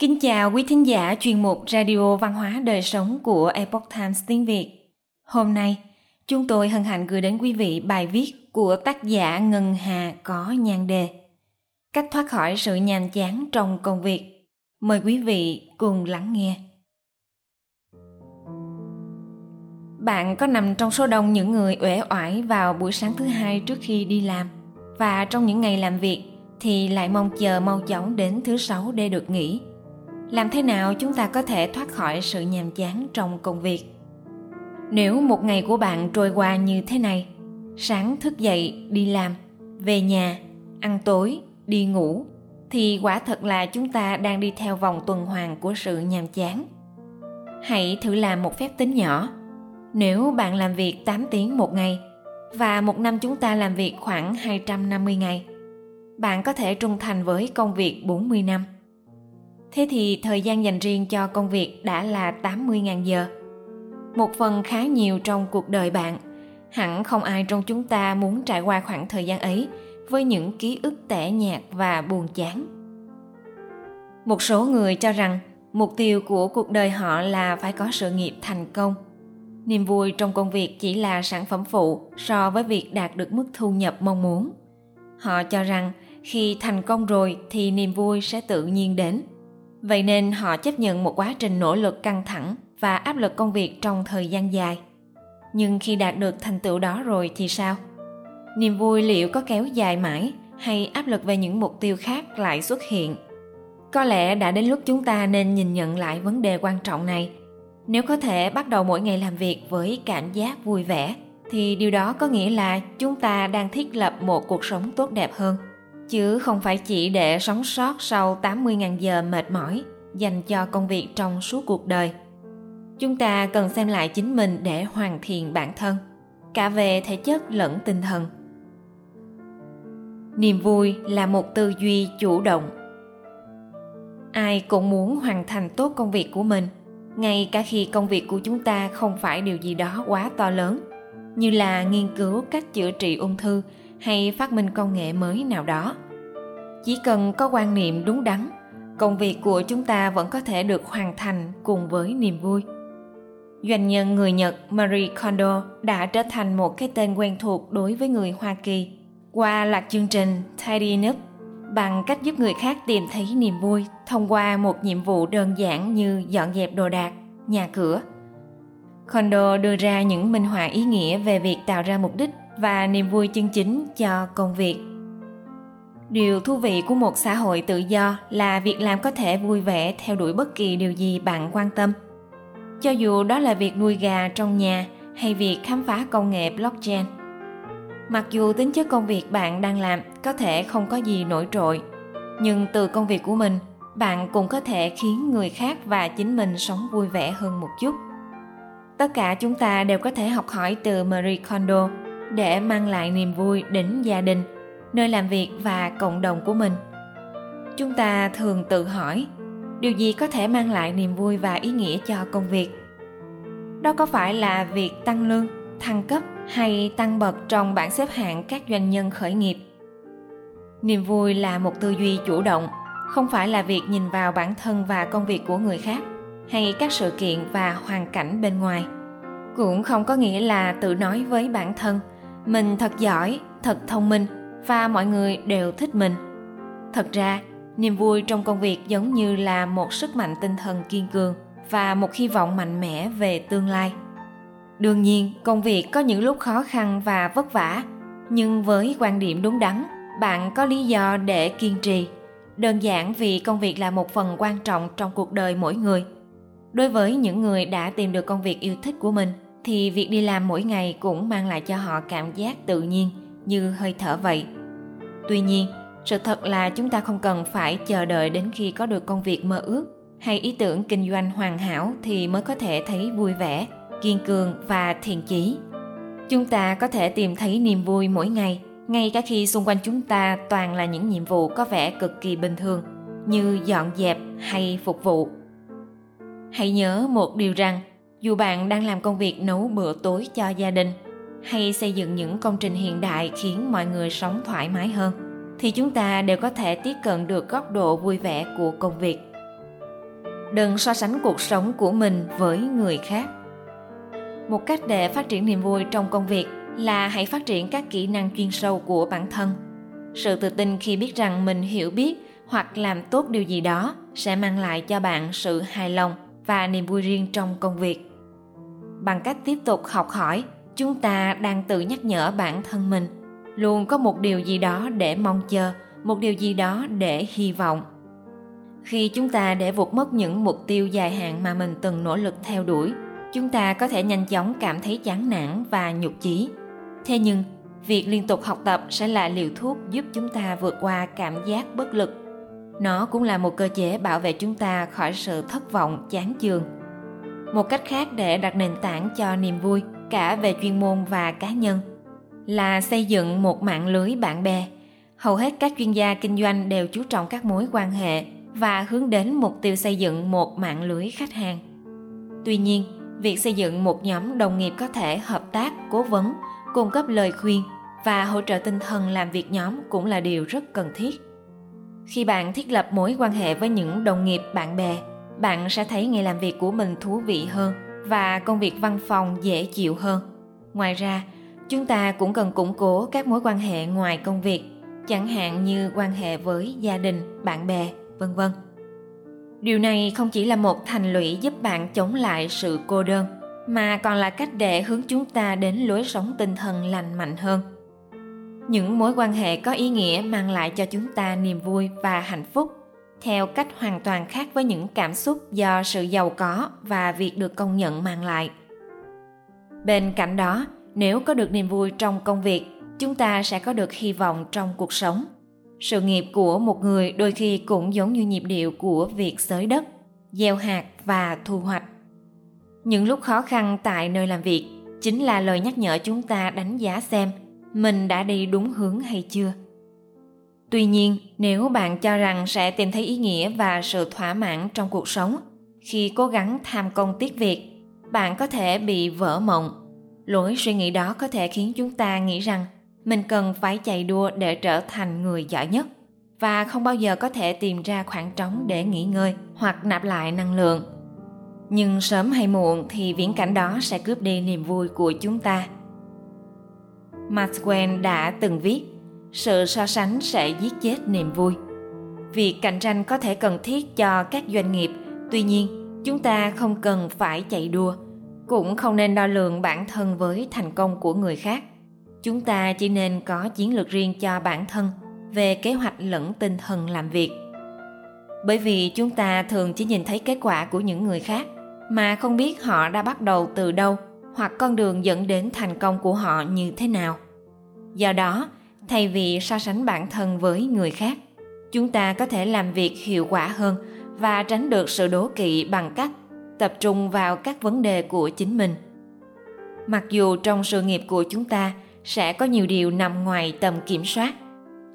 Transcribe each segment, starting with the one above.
Kính chào quý thính giả chuyên mục Radio Văn hóa Đời Sống của Epoch Times tiếng Việt. Hôm nay, chúng tôi hân hạnh gửi đến quý vị bài viết của tác giả Ngân Hà có nhan đề Cách thoát khỏi sự nhàm chán trong công việc. Mời quý vị cùng lắng nghe. Bạn có nằm trong số đông những người uể oải vào buổi sáng thứ hai trước khi đi làm và trong những ngày làm việc thì lại mong chờ mau chóng đến thứ sáu để được nghỉ làm thế nào chúng ta có thể thoát khỏi sự nhàm chán trong công việc? Nếu một ngày của bạn trôi qua như thế này sáng thức dậy đi làm về nhà ăn tối đi ngủ thì quả thật là chúng ta đang đi theo vòng tuần hoàn của sự nhàm chán. Hãy thử làm một phép tính nhỏ. Nếu bạn làm việc 8 tiếng một ngày và một năm chúng ta làm việc khoảng 250 ngày, bạn có thể trung thành với công việc 40 năm. Thế thì thời gian dành riêng cho công việc đã là 80.000 giờ. Một phần khá nhiều trong cuộc đời bạn. Hẳn không ai trong chúng ta muốn trải qua khoảng thời gian ấy với những ký ức tẻ nhạt và buồn chán. Một số người cho rằng mục tiêu của cuộc đời họ là phải có sự nghiệp thành công. Niềm vui trong công việc chỉ là sản phẩm phụ so với việc đạt được mức thu nhập mong muốn. Họ cho rằng khi thành công rồi thì niềm vui sẽ tự nhiên đến vậy nên họ chấp nhận một quá trình nỗ lực căng thẳng và áp lực công việc trong thời gian dài. Nhưng khi đạt được thành tựu đó rồi thì sao? Niềm vui liệu có kéo dài mãi hay áp lực về những mục tiêu khác lại xuất hiện? Có lẽ đã đến lúc chúng ta nên nhìn nhận lại vấn đề quan trọng này. Nếu có thể bắt đầu mỗi ngày làm việc với cảm giác vui vẻ, thì điều đó có nghĩa là chúng ta đang thiết lập một cuộc sống tốt đẹp hơn chứ không phải chỉ để sống sót sau 80.000 giờ mệt mỏi dành cho công việc trong suốt cuộc đời. Chúng ta cần xem lại chính mình để hoàn thiện bản thân, cả về thể chất lẫn tinh thần. Niềm vui là một tư duy chủ động. Ai cũng muốn hoàn thành tốt công việc của mình, ngay cả khi công việc của chúng ta không phải điều gì đó quá to lớn, như là nghiên cứu cách chữa trị ung thư hay phát minh công nghệ mới nào đó chỉ cần có quan niệm đúng đắn, công việc của chúng ta vẫn có thể được hoàn thành cùng với niềm vui. Doanh nhân người nhật marie kondo đã trở thành một cái tên quen thuộc đối với người hoa kỳ. Qua loạt chương trình tidy up, bằng cách giúp người khác tìm thấy niềm vui thông qua một nhiệm vụ đơn giản như dọn dẹp đồ đạc, nhà cửa. Kondo đưa ra những minh họa ý nghĩa về việc tạo ra mục đích và niềm vui chân chính cho công việc điều thú vị của một xã hội tự do là việc làm có thể vui vẻ theo đuổi bất kỳ điều gì bạn quan tâm. Cho dù đó là việc nuôi gà trong nhà hay việc khám phá công nghệ blockchain. Mặc dù tính chất công việc bạn đang làm có thể không có gì nổi trội, nhưng từ công việc của mình, bạn cũng có thể khiến người khác và chính mình sống vui vẻ hơn một chút. Tất cả chúng ta đều có thể học hỏi từ marie kondo để mang lại niềm vui đến gia đình nơi làm việc và cộng đồng của mình. Chúng ta thường tự hỏi, điều gì có thể mang lại niềm vui và ý nghĩa cho công việc? Đó có phải là việc tăng lương, thăng cấp hay tăng bậc trong bảng xếp hạng các doanh nhân khởi nghiệp? Niềm vui là một tư duy chủ động, không phải là việc nhìn vào bản thân và công việc của người khác hay các sự kiện và hoàn cảnh bên ngoài. Cũng không có nghĩa là tự nói với bản thân, mình thật giỏi, thật thông minh và mọi người đều thích mình. Thật ra, niềm vui trong công việc giống như là một sức mạnh tinh thần kiên cường và một hy vọng mạnh mẽ về tương lai. Đương nhiên, công việc có những lúc khó khăn và vất vả, nhưng với quan điểm đúng đắn, bạn có lý do để kiên trì. Đơn giản vì công việc là một phần quan trọng trong cuộc đời mỗi người. Đối với những người đã tìm được công việc yêu thích của mình, thì việc đi làm mỗi ngày cũng mang lại cho họ cảm giác tự nhiên như hơi thở vậy. Tuy nhiên, sự thật là chúng ta không cần phải chờ đợi đến khi có được công việc mơ ước hay ý tưởng kinh doanh hoàn hảo thì mới có thể thấy vui vẻ, kiên cường và thiện chí. Chúng ta có thể tìm thấy niềm vui mỗi ngày, ngay cả khi xung quanh chúng ta toàn là những nhiệm vụ có vẻ cực kỳ bình thường, như dọn dẹp hay phục vụ. Hãy nhớ một điều rằng, dù bạn đang làm công việc nấu bữa tối cho gia đình hay xây dựng những công trình hiện đại khiến mọi người sống thoải mái hơn, thì chúng ta đều có thể tiếp cận được góc độ vui vẻ của công việc. Đừng so sánh cuộc sống của mình với người khác. Một cách để phát triển niềm vui trong công việc là hãy phát triển các kỹ năng chuyên sâu của bản thân. Sự tự tin khi biết rằng mình hiểu biết hoặc làm tốt điều gì đó sẽ mang lại cho bạn sự hài lòng và niềm vui riêng trong công việc. Bằng cách tiếp tục học hỏi chúng ta đang tự nhắc nhở bản thân mình. Luôn có một điều gì đó để mong chờ, một điều gì đó để hy vọng. Khi chúng ta để vụt mất những mục tiêu dài hạn mà mình từng nỗ lực theo đuổi, chúng ta có thể nhanh chóng cảm thấy chán nản và nhục chí. Thế nhưng, việc liên tục học tập sẽ là liều thuốc giúp chúng ta vượt qua cảm giác bất lực. Nó cũng là một cơ chế bảo vệ chúng ta khỏi sự thất vọng, chán chường. Một cách khác để đặt nền tảng cho niềm vui cả về chuyên môn và cá nhân, là xây dựng một mạng lưới bạn bè. Hầu hết các chuyên gia kinh doanh đều chú trọng các mối quan hệ và hướng đến mục tiêu xây dựng một mạng lưới khách hàng. Tuy nhiên, việc xây dựng một nhóm đồng nghiệp có thể hợp tác, cố vấn, cung cấp lời khuyên và hỗ trợ tinh thần làm việc nhóm cũng là điều rất cần thiết. Khi bạn thiết lập mối quan hệ với những đồng nghiệp, bạn bè, bạn sẽ thấy ngày làm việc của mình thú vị hơn và công việc văn phòng dễ chịu hơn. Ngoài ra, chúng ta cũng cần củng cố các mối quan hệ ngoài công việc, chẳng hạn như quan hệ với gia đình, bạn bè, vân vân. Điều này không chỉ là một thành lũy giúp bạn chống lại sự cô đơn, mà còn là cách để hướng chúng ta đến lối sống tinh thần lành mạnh hơn. Những mối quan hệ có ý nghĩa mang lại cho chúng ta niềm vui và hạnh phúc theo cách hoàn toàn khác với những cảm xúc do sự giàu có và việc được công nhận mang lại. Bên cạnh đó, nếu có được niềm vui trong công việc, chúng ta sẽ có được hy vọng trong cuộc sống. Sự nghiệp của một người đôi khi cũng giống như nhịp điệu của việc xới đất, gieo hạt và thu hoạch. Những lúc khó khăn tại nơi làm việc chính là lời nhắc nhở chúng ta đánh giá xem mình đã đi đúng hướng hay chưa tuy nhiên, nếu bạn cho rằng sẽ tìm thấy ý nghĩa và sự thỏa mãn trong cuộc sống khi cố gắng tham công tiếc việc, bạn có thể bị vỡ mộng. Lối suy nghĩ đó có thể khiến chúng ta nghĩ rằng mình cần phải chạy đua để trở thành người giỏi nhất và không bao giờ có thể tìm ra khoảng trống để nghỉ ngơi hoặc nạp lại năng lượng. Nhưng sớm hay muộn thì viễn cảnh đó sẽ cướp đi niềm vui của chúng ta. Maxwell đã từng viết sự so sánh sẽ giết chết niềm vui. Việc cạnh tranh có thể cần thiết cho các doanh nghiệp. Tuy nhiên, chúng ta không cần phải chạy đua. Cũng không nên đo lường bản thân với thành công của người khác. Chúng ta chỉ nên có chiến lược riêng cho bản thân về kế hoạch lẫn tinh thần làm việc. Bởi vì chúng ta thường chỉ nhìn thấy kết quả của những người khác, mà không biết họ đã bắt đầu từ đâu hoặc con đường dẫn đến thành công của họ như thế nào. Do đó thay vì so sánh bản thân với người khác. Chúng ta có thể làm việc hiệu quả hơn và tránh được sự đố kỵ bằng cách tập trung vào các vấn đề của chính mình. Mặc dù trong sự nghiệp của chúng ta sẽ có nhiều điều nằm ngoài tầm kiểm soát,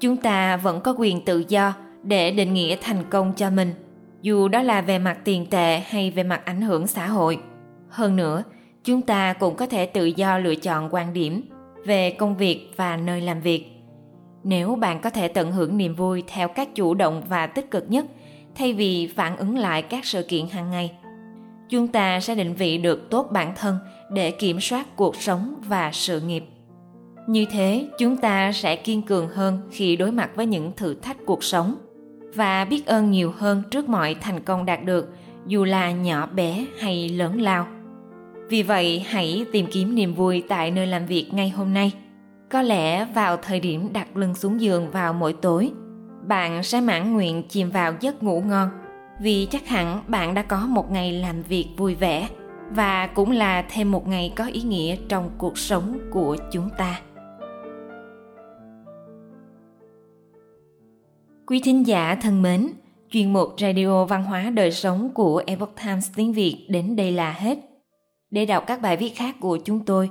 chúng ta vẫn có quyền tự do để định nghĩa thành công cho mình, dù đó là về mặt tiền tệ hay về mặt ảnh hưởng xã hội. Hơn nữa, chúng ta cũng có thể tự do lựa chọn quan điểm về công việc và nơi làm việc nếu bạn có thể tận hưởng niềm vui theo cách chủ động và tích cực nhất, thay vì phản ứng lại các sự kiện hàng ngày, chúng ta sẽ định vị được tốt bản thân để kiểm soát cuộc sống và sự nghiệp. Như thế, chúng ta sẽ kiên cường hơn khi đối mặt với những thử thách cuộc sống và biết ơn nhiều hơn trước mọi thành công đạt được, dù là nhỏ bé hay lớn lao. Vì vậy, hãy tìm kiếm niềm vui tại nơi làm việc ngay hôm nay có lẽ vào thời điểm đặt lưng xuống giường vào mỗi tối bạn sẽ mãn nguyện chìm vào giấc ngủ ngon vì chắc hẳn bạn đã có một ngày làm việc vui vẻ và cũng là thêm một ngày có ý nghĩa trong cuộc sống của chúng ta Quý thính giả thân mến, chuyên mục Radio Văn hóa Đời Sống của Epoch Times tiếng Việt đến đây là hết. Để đọc các bài viết khác của chúng tôi,